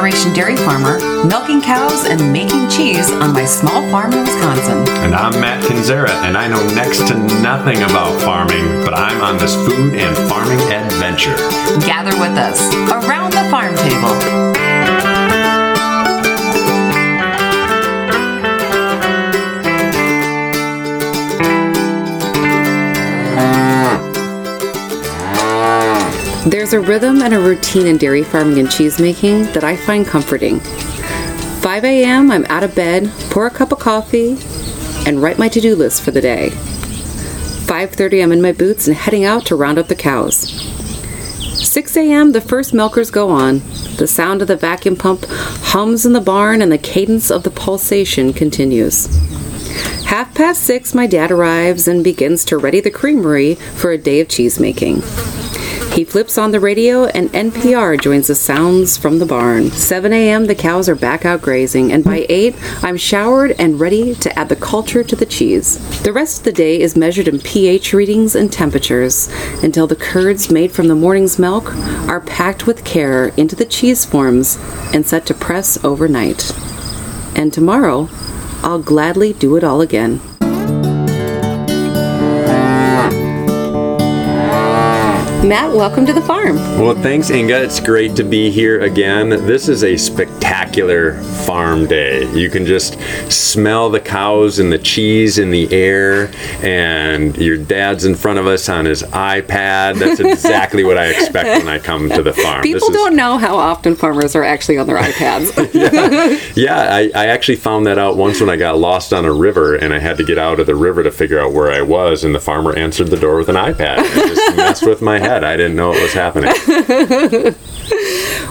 generation dairy farmer, milking cows and making cheese on my small farm in Wisconsin. And I'm Matt Kinzera, and I know next to nothing about farming, but I'm on this food and farming adventure. Gather with us around the farm table. There's a rhythm and a routine in dairy farming and cheese making that I find comforting. 5 a.m., I'm out of bed, pour a cup of coffee, and write my to-do list for the day. 5:30, I'm in my boots and heading out to round up the cows. 6 a.m., the first milkers go on. The sound of the vacuum pump hums in the barn and the cadence of the pulsation continues. Half past six, my dad arrives and begins to ready the creamery for a day of cheese making. He flips on the radio and NPR joins the sounds from the barn. 7 a.m., the cows are back out grazing, and by 8, I'm showered and ready to add the culture to the cheese. The rest of the day is measured in pH readings and temperatures until the curds made from the morning's milk are packed with care into the cheese forms and set to press overnight. And tomorrow, I'll gladly do it all again. Matt, welcome to the farm. Well, thanks, Inga. It's great to be here again. This is a spectacular farm day. You can just smell the cows and the cheese in the air, and your dad's in front of us on his iPad. That's exactly what I expect when I come to the farm. People is- don't know how often farmers are actually on their iPads. Yeah, I, I actually found that out once when I got lost on a river and I had to get out of the river to figure out where I was, and the farmer answered the door with an iPad. And just messed with my head. I didn't know it was happening.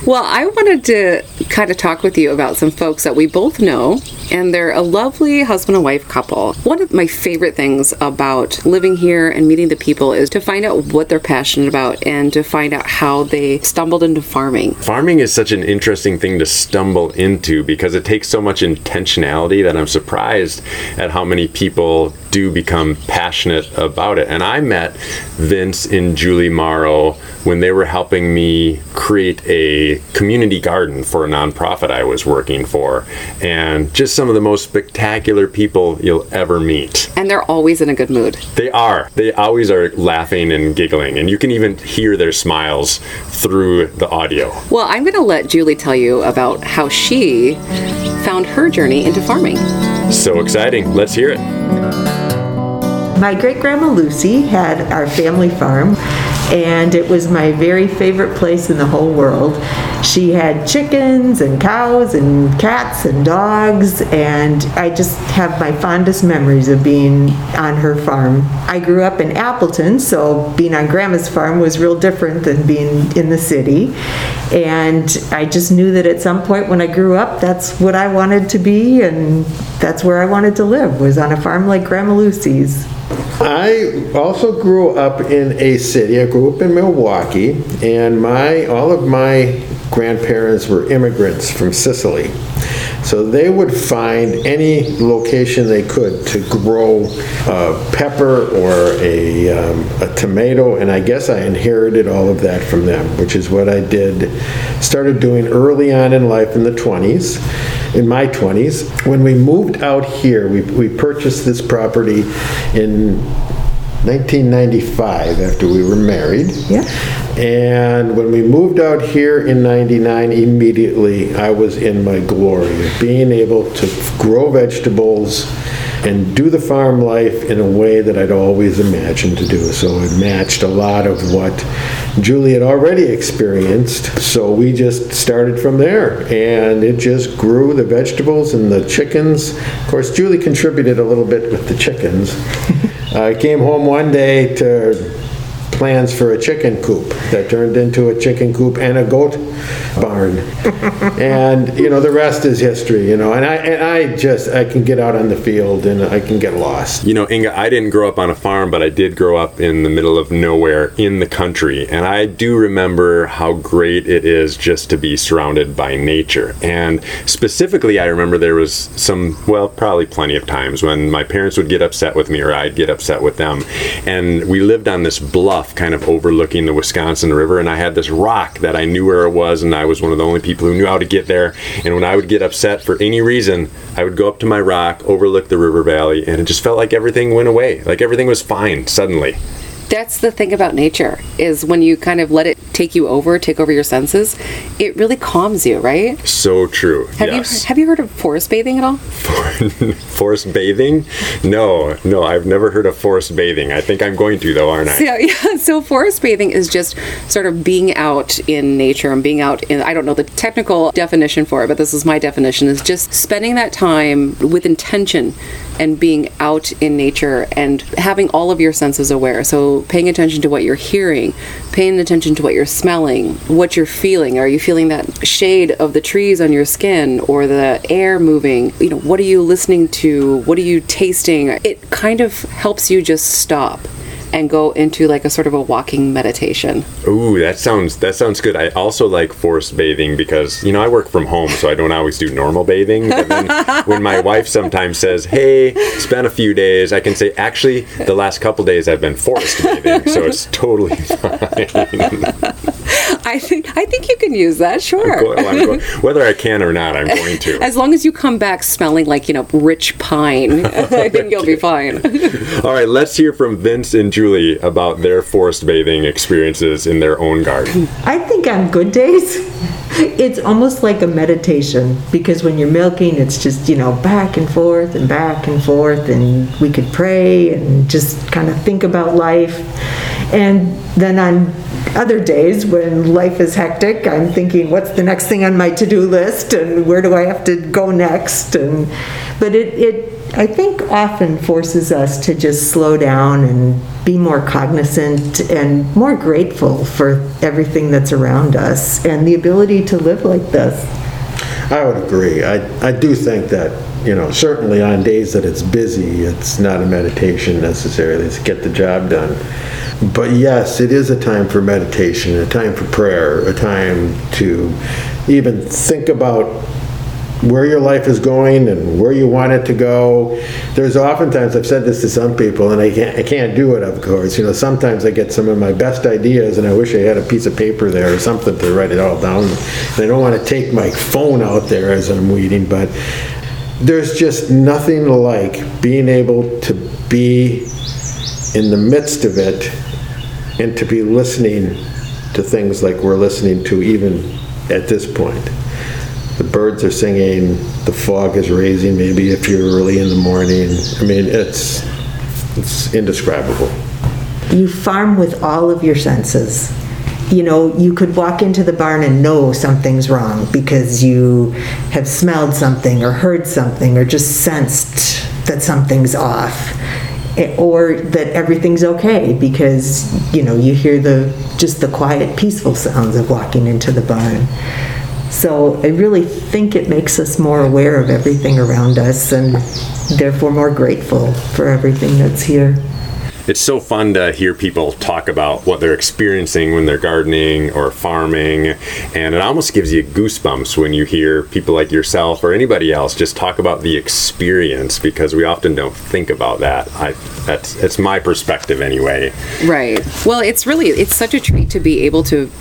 well, I wanted to kind of talk with you about some folks that we both know, and they're a lovely husband and wife couple. One of my favorite things about living here and meeting the people is to find out what they're passionate about and to find out how they stumbled into farming. Farming is such an interesting thing to stumble into because it takes so much intentionality that I'm surprised at how many people do become passionate about it. And I met Vince and Julie Morrow when they were helping me create a community garden for a nonprofit I was working for. And just some of the most spectacular people you'll ever meet. And they're always in a good mood. They are. They always are laughing and giggling, and you can even hear their smiles through the audio. Well, I'm going to let Julie tell you about how she found her journey into farming. So exciting. Let's hear it. My great grandma Lucy had our family farm, and it was my very favorite place in the whole world. She had chickens and cows and cats and dogs, and I just have my fondest memories of being on her farm. I grew up in Appleton, so being on grandma's farm was real different than being in the city. And I just knew that at some point when I grew up, that's what I wanted to be, and that's where I wanted to live, was on a farm like Grandma Lucy's. I also grew up in a city. I grew up in Milwaukee, and my all of my grandparents were immigrants from Sicily. So they would find any location they could to grow a pepper or a, um, a tomato, and I guess I inherited all of that from them, which is what I did, started doing early on in life in the 20s, in my 20s. When we moved out here, we, we purchased this property in 1995 after we were married. Yeah. And when we moved out here in 99, immediately I was in my glory of being able to grow vegetables and do the farm life in a way that I'd always imagined to do. So it matched a lot of what Julie had already experienced. So we just started from there and it just grew the vegetables and the chickens. Of course, Julie contributed a little bit with the chickens. I came home one day to plans for a chicken coop that turned into a chicken coop and a goat barn. and you know the rest is history, you know. And I and I just I can get out on the field and I can get lost. You know, Inga, I didn't grow up on a farm, but I did grow up in the middle of nowhere in the country. And I do remember how great it is just to be surrounded by nature. And specifically, I remember there was some, well, probably plenty of times when my parents would get upset with me or I'd get upset with them. And we lived on this bluff kind of overlooking the Wisconsin River, and I had this rock that I knew where it was, and I was one of the only people who knew how to get there. And when I would get upset for any reason, I would go up to my rock, overlook the river valley, and it just felt like everything went away. Like everything was fine suddenly. That's the thing about nature is when you kind of let it take you over, take over your senses, it really calms you, right? So true. Have yes. you have you heard of forest bathing at all? forest bathing? No, no, I've never heard of forest bathing. I think I'm going to though, aren't I? So, yeah, so forest bathing is just sort of being out in nature and being out in I don't know the technical definition for it, but this is my definition is just spending that time with intention and being out in nature and having all of your senses aware. So paying attention to what you're hearing, paying attention to what you're smelling, what you're feeling. Are you feeling that shade of the trees on your skin or the air moving? You know, what are you listening to? What are you tasting? It kind of helps you just stop and go into like a sort of a walking meditation. Ooh, that sounds that sounds good. I also like forest bathing because you know I work from home, so I don't always do normal bathing. But then when my wife sometimes says, "Hey, spend a few days," I can say, "Actually, the last couple days I've been forest bathing, so it's totally fine." I think I think you can use that. Sure. Going, well, going, whether I can or not, I'm going to. As long as you come back smelling like you know rich pine, I think you'll be fine. All right, let's hear from Vince and Julie about their forest bathing experiences in their own garden. I think on good days, it's almost like a meditation because when you're milking, it's just, you know, back and forth and back and forth, and we could pray and just kind of think about life. And then on other days when life is hectic, I'm thinking, what's the next thing on my to-do list, and where do I have to go next? And but it, it I think often forces us to just slow down and be more cognizant and more grateful for everything that's around us and the ability to live like this. I would agree. I, I do think that, you know, certainly on days that it's busy, it's not a meditation necessarily, it's get the job done. But yes, it is a time for meditation, a time for prayer, a time to even think about where your life is going and where you want it to go. There's oftentimes I've said this to some people, and I can't I can't do it. Of course, you know sometimes I get some of my best ideas, and I wish I had a piece of paper there or something to write it all down. And I don't want to take my phone out there as I'm reading, but there's just nothing like being able to be in the midst of it and to be listening to things like we're listening to even at this point the birds are singing, the fog is raising, maybe if you're early in the morning. I mean, it's, it's indescribable. You farm with all of your senses. You know, you could walk into the barn and know something's wrong because you have smelled something or heard something or just sensed that something's off eh, or that everything's okay because you know you hear the just the quiet peaceful sounds of walking into the barn so I really think it makes us more aware of everything around us and therefore more grateful for everything that's here. It's so fun to hear people talk about what they're experiencing when they're gardening or farming, and it almost gives you goosebumps when you hear people like yourself or anybody else just talk about the experience because we often don't think about that. I that's it's my perspective anyway. Right. Well, it's really it's such a treat to be able to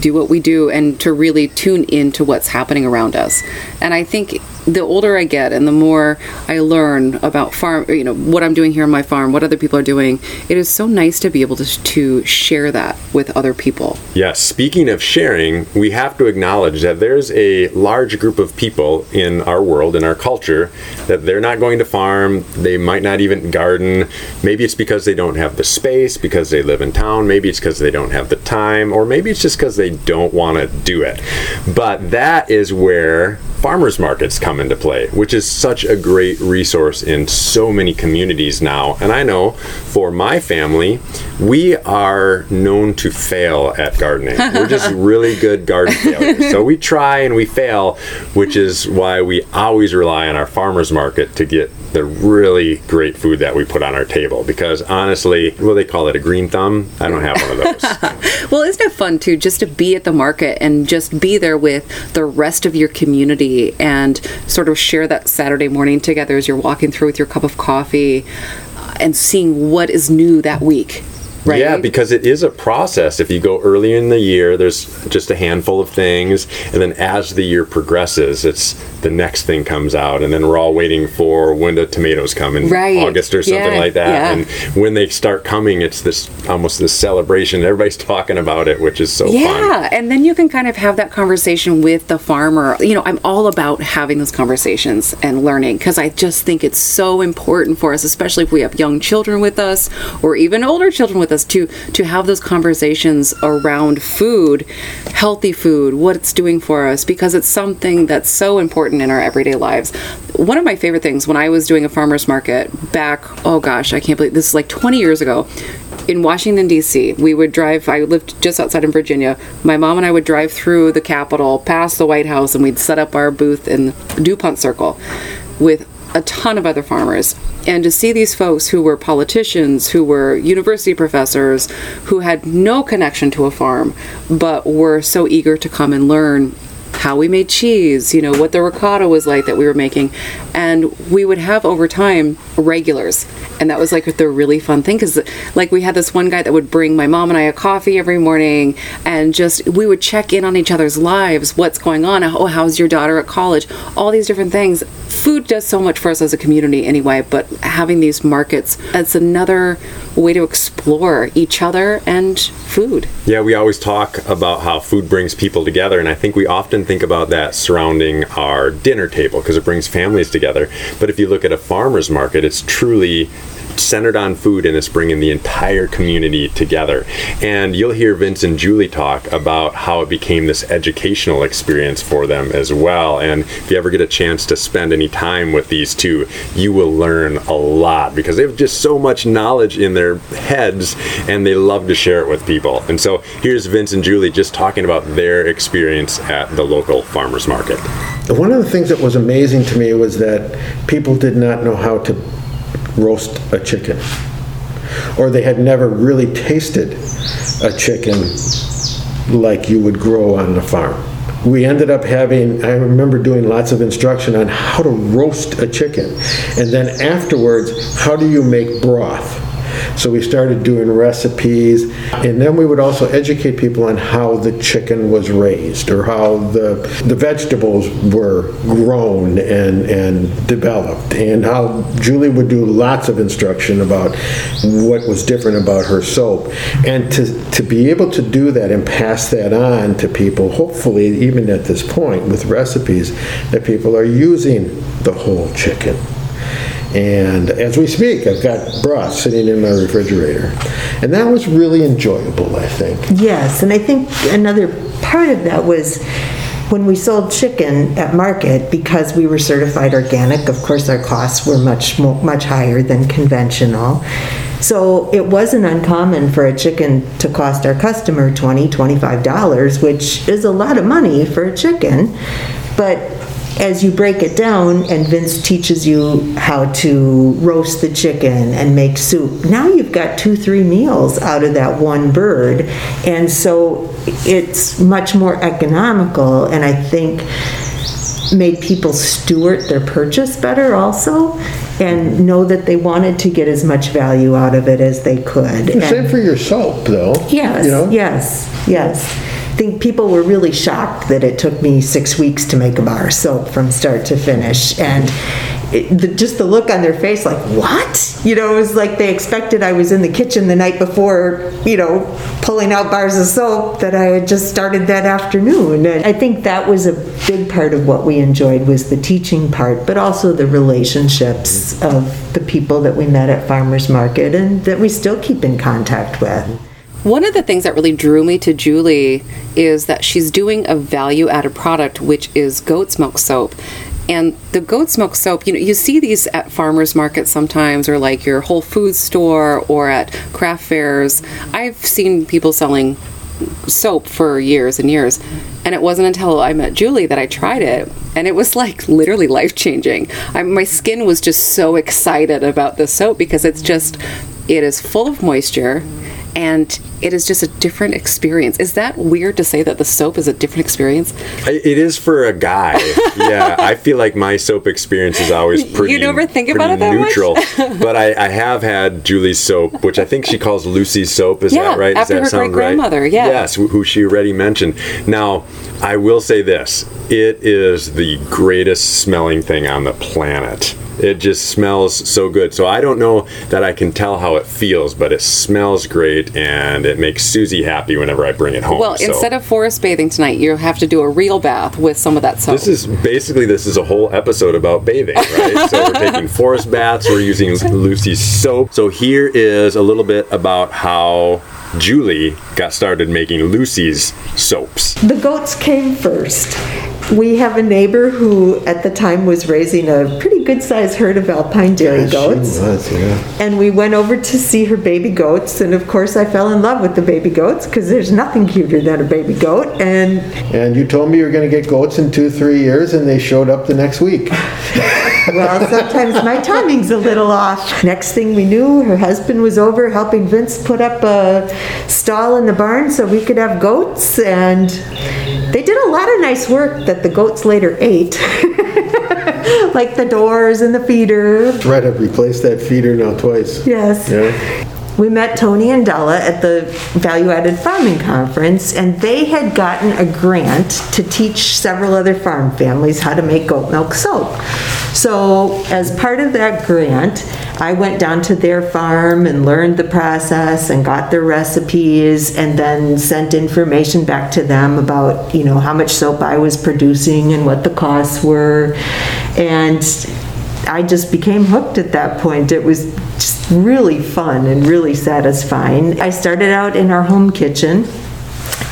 do what we do and to really tune into what's happening around us. And I think the older I get and the more I learn about farm, you know, what I'm doing here on my farm, what other people are doing, it is so nice to be able to, to share that with other people. Yes. Speaking of sharing, we have to acknowledge that there's a large group of people in our world, in our culture, that they're not going to farm. They might not even garden. Maybe it's because they don't have the space, because they live in town. Maybe it's because they don't have the time, or maybe it's just because they don't want to do it. But that is where farmers markets come into play, which is such a great resource in so many communities now. And I know for my family, we are known to fail at gardening. We're just really good garden failures. So we try and we fail, which is why we always rely on our farmers market to get the really great food that we put on our table because honestly, well, they call it? A green thumb? I don't have one of those. well, isn't it fun too just to be at the market and just be there with the rest of your community and sort of share that Saturday morning together as you're walking through with your cup of coffee and seeing what is new that week right? Yeah, because it is a process. If you go early in the year, there's just a handful of things, and then as the year progresses, it's the next thing comes out, and then we're all waiting for when the tomatoes come in Right. August or something Yeah, like that. yeah. And when they start coming, it's this almost this celebration. Everybody's talking about it, which is so fun. Yeah, and then you can kind of have that conversation with the farmer. You know, I'm all about having those conversations and learning because I just think it's so important for us, especially if we have young children with us or even older children with us, to to have those conversations around food, healthy food, what it's doing for us, because it's something that's so important in our everyday lives. One of my favorite things when I was doing a farmers market back, oh gosh, I can't believe this is like 20 years ago in Washington D.C. We would drive. I lived just outside in Virginia. My mom and I would drive through the Capitol, past the White House, and we'd set up our booth in Dupont Circle with a ton of other farmers. And to see these folks who were politicians, who were university professors, who had no connection to a farm, but were so eager to come and learn how we made cheese, you know, what the ricotta was like that we were making. And we would have over time regulars. And that was like the really fun thing because, like, we had this one guy that would bring my mom and I a coffee every morning and just we would check in on each other's lives. What's going on? Oh, how's your daughter at college? All these different things. Food does so much for us as a community anyway, but having these markets, it's another way to explore each other and food. Yeah, we always talk about how food brings people together, and I think we often think about that surrounding our dinner table because it brings families together. But if you look at a farmer's market, it's truly centered on food and it's bringing the entire community together. And you'll hear Vince and Julie talk about how it became this educational experience for them as well. And if you ever get a chance to spend any time with these two, you will learn a lot because they have just so much knowledge in their heads and they love to share it with people. And so here's Vince and Julie just talking about their experience at the local farmers market. One of the things that was amazing to me was that people did not know how to roast a chicken, or they had never really tasted a chicken like you would grow on the farm. We ended up having, I remember doing lots of instruction on how to roast a chicken. And then afterwards, how do you make broth? So we started doing recipes, and then we would also educate people on how the chicken was raised or how the, the vegetables were grown and, and developed, and how Julie would do lots of instruction about what was different about her soap. And to, to be able to do that and pass that on to people, hopefully, even at this point with recipes, that people are using the whole chicken. And as we speak, I've got broth sitting in my refrigerator. And that was really enjoyable, I think. Yes, and I think another part of that was when we sold chicken at market, because we were certified organic, of course, our costs were much, much higher than conventional. So it wasn't uncommon for a chicken to cost our customer $20, $25, which is a lot of money for a chicken. But as you break it down and Vince teaches you how to roast the chicken and make soup, now you've got two, three meals out of that one bird. And so it's much more economical and I think made people steward their purchase better also and know that they wanted to get as much value out of it as they could. Same And- for your soap, though. Yes, You know? yes, yes. Think people were really shocked that it took me six weeks to make a bar of soap from start to finish. And it, the, just the look on their face, like, what? You know, it was like they expected I was in the kitchen the night before, you know, pulling out bars of soap that I had just started that afternoon. And I think that was a big part of what we enjoyed was the teaching part, but also the relationships of the people that we met at farmers market and that we still keep in contact with. One of the things that really drew me to Julie is that she's doing a value added product, which is goat's milk soap. And the goat's milk soap, you know, you see these at farmers markets sometimes, or like your Whole Foods store, or at craft fairs. I've seen people selling soap for years and years. And it wasn't until I met Julie that I tried it. And it was like literally life changing. My skin was just so excited about the soap because it's just, it is full of moisture. And it is just a different experience. Is that weird to say that the soap is a different experience? It is for a guy. yeah, I feel like my soap experience is always pretty. You never think about it that much? neutral. but I, I have had Julie's soap, which I think she calls Lucy's soap. Is Yeah, that right? Does that her right? great-grandmother, yeah. Yes, who she already mentioned. Now, I will say this: it is the greatest smelling thing on the planet. It just smells so good. So I don't know that I can tell how it feels, but it smells great, and it makes Susie happy whenever I bring it home. Well, so. instead of forest bathing tonight, you have to do a real bath with some of that soap. This is basically this is a whole episode about bathing, right? so we're taking forest baths, we're using Lucy's soap. So here is a little bit about how Julie got started making Lucy's soaps. The goats came first. We have a neighbor who at the time was raising a pretty good sized herd of alpine dairy She goats. was, yeah. And we went over to see her baby goats, and of course, I fell in love with the baby goats because there's nothing cuter than a baby goat. And And you told me you were going to get goats in two, three years, and they showed up the next week. well, sometimes my timing's a little off. Next thing we knew, her husband was over helping Vince put up a stall in the barn so we could have goats, and they did a lot of nice work that the goats later ate. like the doors and the feeder. Right, I've replaced that feeder now twice. Yes. Yeah. We met Tony and Della at the Value Added Farming Conference, and they had gotten a grant to teach several other farm families how to make goat milk soap. So, as part of that grant, I went down to their farm and learned the process and got their recipes and then sent information back to them about, you know, how much soap I was producing and what the costs were. And I just became hooked at that point. It was just really fun and really satisfying. I started out in our home kitchen.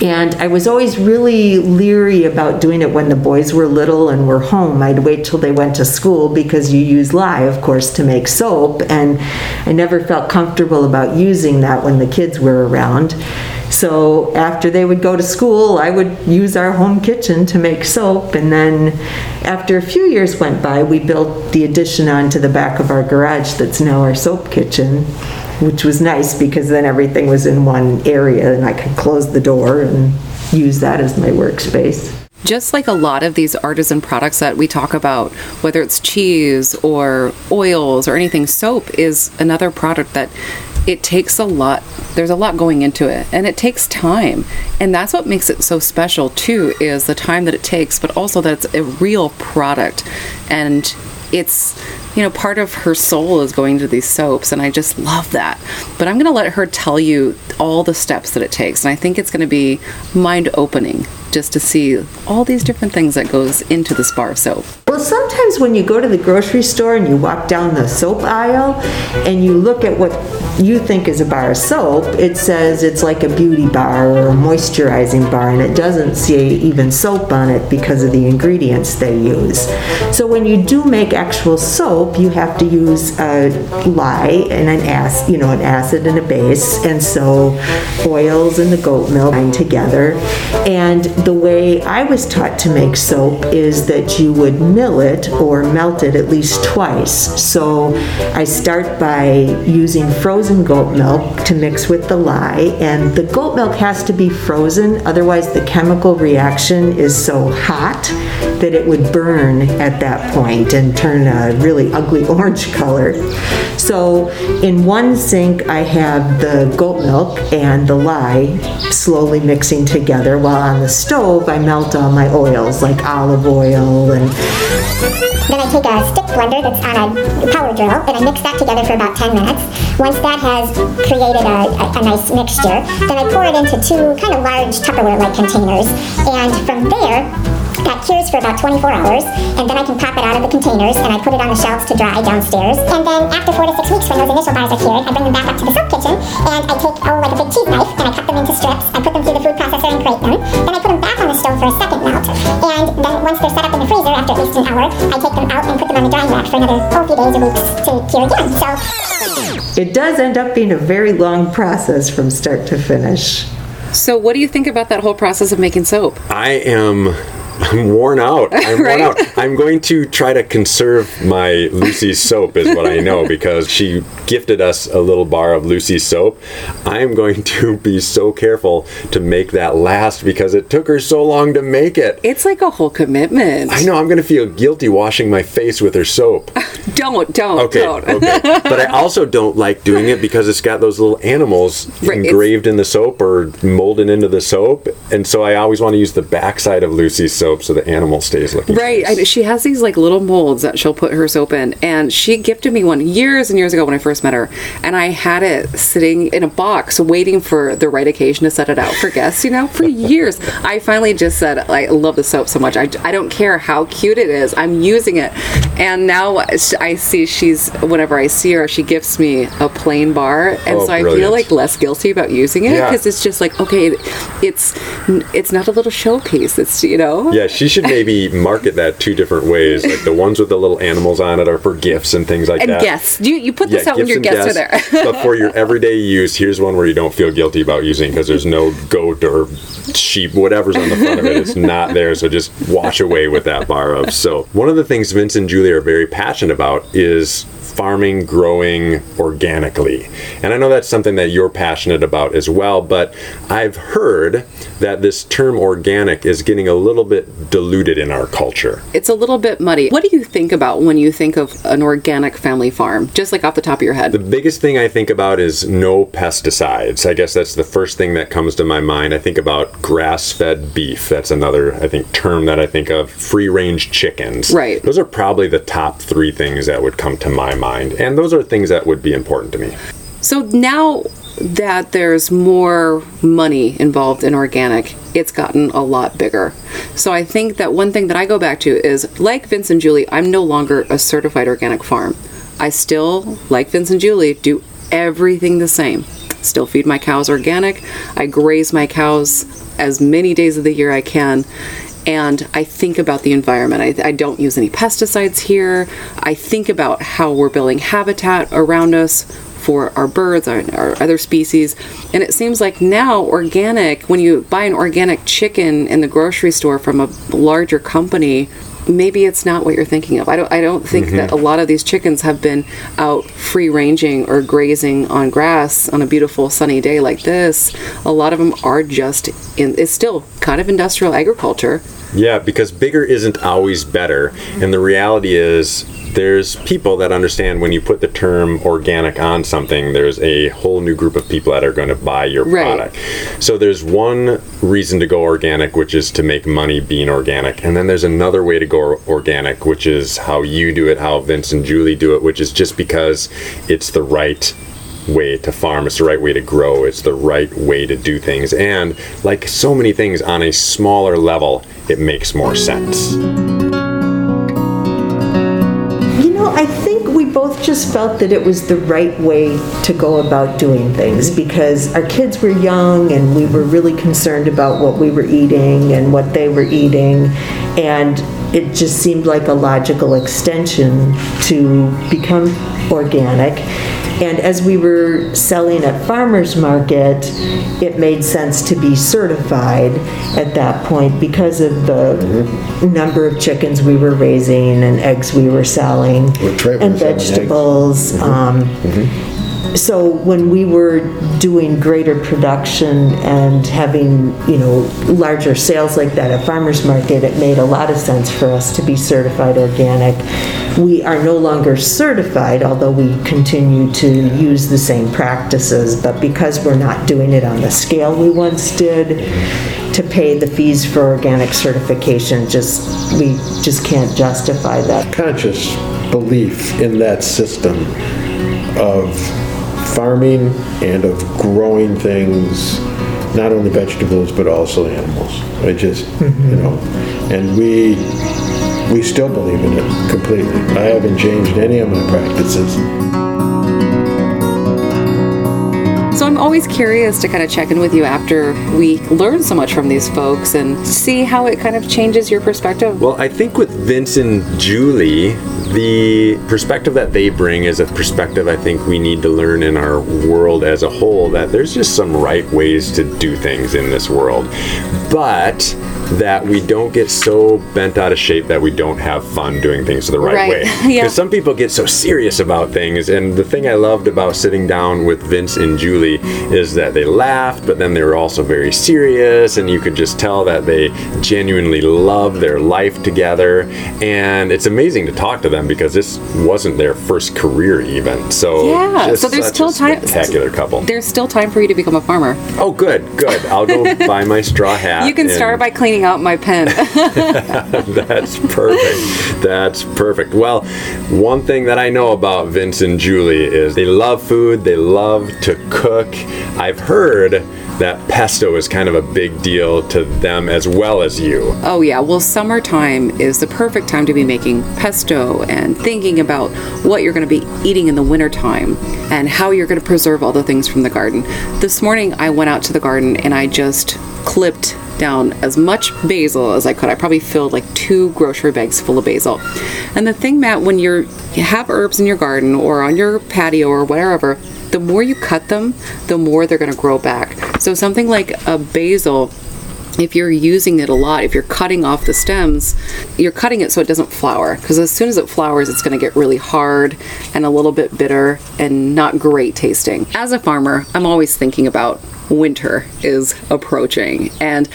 And I was always really leery about doing it when the boys were little and were home. I'd wait till they went to school because you use lye, of course, to make soap. And I never felt comfortable about using that when the kids were around. So after they would go to school, I would use our home kitchen to make soap. And then after a few years went by, we built the addition onto the back of our garage that's now our soap kitchen, which was nice because then everything was in one area and I could close the door and use that as my workspace. just like a lot of these artisan products that we talk about, whether it's cheese or oils or anything, soap is another product that it takes a lot. There's a lot going into it, and it takes time, and that's what makes it so special too. Is the time that it takes, but also that it's a real product, and it's you know part of her soul is going to these soaps and i just love that but i'm going to let her tell you all the steps that it takes and i think it's going to be mind opening just to see all these different things that goes into this bar soap Well, sometimes when you go to the grocery store and you walk down the soap aisle and you look at what you think is a bar of soap, it says it's like a beauty bar or a moisturizing bar, and it doesn't say even soap on it because of the ingredients they use. So when you do make actual soap, you have to use a lye and an acid, you know, an acid and a base, and so oils and the goat milk bind together. And the way I was taught to make soap is that you would mill it or melt it at least twice. So I start by using frozen goat milk to mix with the lye, and the goat milk has to be frozen, otherwise, the chemical reaction is so hot that it would burn at that point and turn a really ugly orange color. So in one sink, I have the goat milk and the lye slowly mixing together, while on the stove, I melt all my oils like olive oil and Then I take a stick blender that's on a power drill and I mix that together for about 10 minutes. Once that has created a, a, a nice mixture, then I pour it into two kind of large Tupperware-like containers. And from there, that cures for about 24 hours, and then I can pop it out of the containers and I put it on the shelves to dry downstairs. And then after four to six weeks, when those initial bars are cured, I bring them back up to the soap kitchen and I take, oh, like a big cheese knife, and I cut them into strips. I after at least an hour, I take them out and put them on the drying rack for another oh, few days or weeks to cure again. So it does end up being a very long process from start to finish. so what do you think about that whole process of making soap I am I'm worn out. I'm Right? worn out. I'm going to try to conserve my Lucy's soap, is what I know, because she gifted us a little bar of Lucy's soap. I am going to be so careful to make that last because it took her so long to make it. It's like a whole commitment. I know I'm going to feel guilty washing my face with her soap. Don't, don't, Okay, don't. okay. But I also don't like doing it because it's got those little animals Right, engraved in the soap or molded into the soap, and so I always want to use the backside of Lucy's soap so the animal stays looking. Right. I, she has these like little molds that she'll put her soap in. And she gifted me one years and years ago when I first met her. And I had it sitting in a box waiting for the right occasion to set it out for guests, you know, for years. I finally just said, I love the soap so much. I, I don't care how cute it is. I'm using it. And now I see she's, whenever I see her, she gifts me a plain bar. And Oh, so I feel like less guilty about using it Yeah. because it's just like, okay, it's, it's not a little showpiece. It's, you know, Yeah, she should maybe market that two different ways. Like the ones with the little animals on it are for gifts and things like that. and that. guests. You, you put this Yeah, out when your and guests are there. but for your everyday use, here's one where you don't feel guilty about using because there's no goat or sheep, whatever's on the front of it. It's not there, so just wash away with that bar of soap. One of the things Vince and Julie are very passionate about is farming, growing organically. And I know that's something that you're passionate about as well, but I've heard that this term organic is getting a little bit diluted in our culture. it's a little bit muddy. What do you think about when you think of an organic family farm? Just like off the top of your head. The biggest thing I think about is no pesticides. I guess that's the first thing that comes to my mind. I think about grass fed beef. That's another, I think, term that I think of. Free range chickens. Right. Those are probably the top three things that would come to my mind. And those are things that would be important to me. So now that there's more money involved in organic, it's gotten a lot bigger. So I think that one thing that I go back to is like Vince and Julie, I'm no longer a certified organic farm. I still, like Vince and Julie, do everything the same. Still feed my cows organic. I graze my cows as many days of the year I can. And I think about the environment. I, I don't use any pesticides here. I think about how we're building habitat around us for our birds, our, our other species. And it seems like now organic, when you buy an organic chicken in the grocery store from a larger company, maybe it's not what you're thinking of. I don't I don't think that mm-hmm. a lot of these chickens have been out free ranging or grazing on grass on a beautiful sunny day like this. A lot of them are just in it's still kind of industrial agriculture. Yeah, because bigger isn't always better. And the reality is, there's people that understand when you put the term organic on something, there's a whole new group of people that are going to buy your Right. product. So there's one reason to go organic, which is to make money being organic. And then there's another way to go organic, which is how you do it, how Vince and Julie do it, which is just because it's the right way to farm. It's the right way to grow. It's the right way to do things. And like so many things on a smaller level, it makes more sense. I think we both just felt that it was the right way to go about doing things mm-hmm. because our kids were young and we were really concerned about what we were eating and what they were eating. And it just seemed like a logical extension to become organic. And as we were selling at farmers market, it made sense to be certified at that point because of the number of chickens we were raising and eggs we were selling and we're selling eggs. vegetables. Um, So when we were doing greater production and having, you know, larger sales like that at farmers market, it made a lot of sense for us to be certified organic. We are no longer certified, although we continue to use the same practices, but because we're not doing it on the scale we once did, to pay the fees for organic certification, just, we just can't justify that. conscious belief in that system of farming and of growing things, not only vegetables, but also animals. I just, mm-hmm. you know, and we, we still believe in it completely. I haven't changed any of my practices. Always curious to kind of check in with you after we learn so much from these folks and see how it kind of changes your perspective. Well, I think with Vince and Julie, the perspective that they bring is a perspective I think we need to learn in our world as a whole that there's just some right ways to do things in this world. But that we don't get so bent out of shape that we don't have fun doing things the right, Right. way. Yeah. Because some people get so serious about things, and the thing I loved about sitting down with Vince and Julie is that they laughed, but then they were also very serious, and you could just tell that they genuinely love their life together. And it's amazing to talk to them because this wasn't their first career even. So Yeah, so there's still a time- Spectacular couple. There's still time for you to become a farmer. Oh, good, good. I'll go buy my straw hat. You can start by cleaning out my pen. That's perfect. That's perfect. Well, one thing that I know about Vince and Julie is they love food, they love to cook. I've heard that pesto is kind of a big deal to them as well as you. Oh, yeah. Well, summertime is the perfect time to be making pesto and thinking about what you're going to be eating in the wintertime and how you're going to preserve all the things from the garden. This morning, I went out to the garden and I just clipped down as much basil as I could. I probably filled like two grocery bags full of basil. And the thing, Matt, when you're, you have herbs in your garden or on your patio or wherever, the more you cut them, the more they're going to grow back. So something like a basil if you're using it a lot, if you're cutting off the stems, you're cutting it so it doesn't flower. Because as soon as it flowers, it's going to get really hard and a little bit bitter and not great tasting. As a farmer, I'm always thinking about winter is approaching. And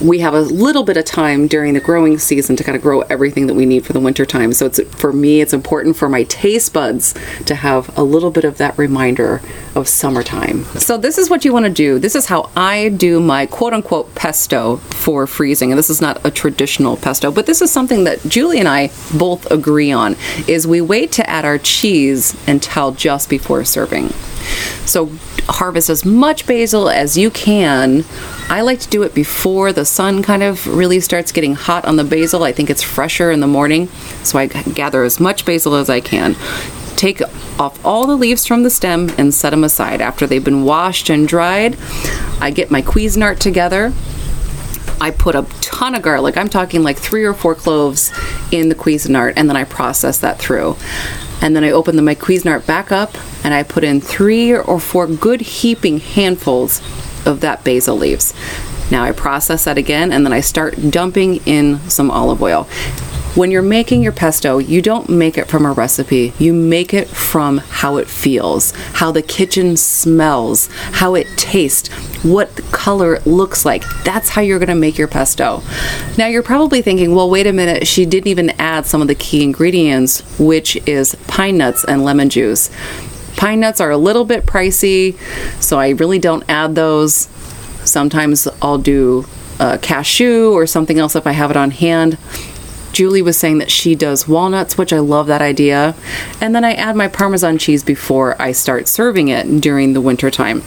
we have a little bit of time during the growing season to kind of grow everything that we need for the winter time. So it's for me it's important for my taste buds to have a little bit of that reminder of summertime. So this is what you want to do. This is how i do my quote unquote pesto for freezing. And this is not a traditional pesto but this is something that julie and i both agree on is we wait to add our cheese until just before serving. So harvest as much basil as you can. I like to do it before the sun kind of really starts getting hot on the basil. I think it's fresher in the morning, so I gather as much basil as I can. Take off all the leaves from the stem and set them aside. After they've been washed and dried, I get my Cuisinart together. I put a ton of garlic. I'm talking like three or four cloves in the Cuisinart, and then I process that through. And then I open the my Cuisinart back up, and I put in three or four good heaping handfuls of that basil leaves. Now I process that again, and then I start dumping in some olive oil. When you're making your pesto, you don't make it from a recipe. You make it from how it feels, how the kitchen smells, how it tastes, what color it looks like. That's how you're going to make your pesto. Now you're probably thinking, well, wait a minute, she didn't even add some of the key ingredients, which is pine nuts and lemon juice. Pine nuts are a little bit pricey, so I really don't add those. Sometimes I'll do a cashew or something else if I have it on hand. Julie was saying that she does walnuts, which I love that idea. And then I add my Parmesan cheese before I start serving it during the winter time.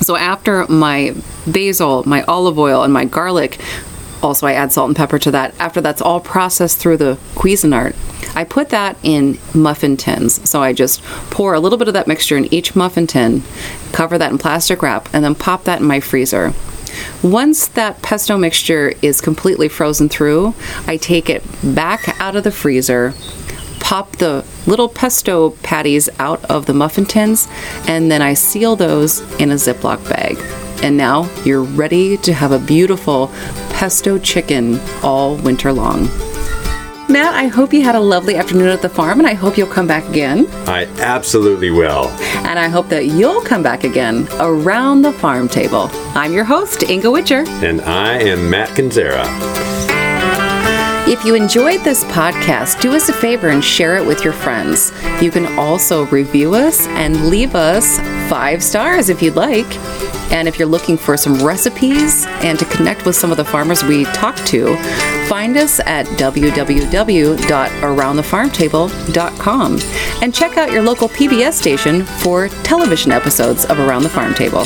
So after my basil, my olive oil, and my garlic, also I add salt and pepper to that. After that's all processed through the Cuisinart, I put that in muffin tins. So I just pour a little bit of that mixture in each muffin tin, cover that in plastic wrap, and then pop that in my freezer. Once that pesto mixture is completely frozen through, I take it back out of the freezer, pop the little pesto patties out of the muffin tins, and then I seal those in a Ziploc bag. And now you're ready to have a beautiful pesto chicken all winter long. Matt, I hope you had a lovely afternoon at the farm, and I hope you'll come back again. I absolutely will. And I hope that you'll come back again around the farm table. I'm your host, Inga Witscher. And I am Matt Canzera. If you enjoyed this podcast, do us a favor and share it with your friends. You can also review us and leave us five stars if you'd like. And if you're looking for some recipes and to connect with some of the farmers we talked to, find us at www.aroundthefarmtable.com and check out your local PBS station for television episodes of Around the Farm Table.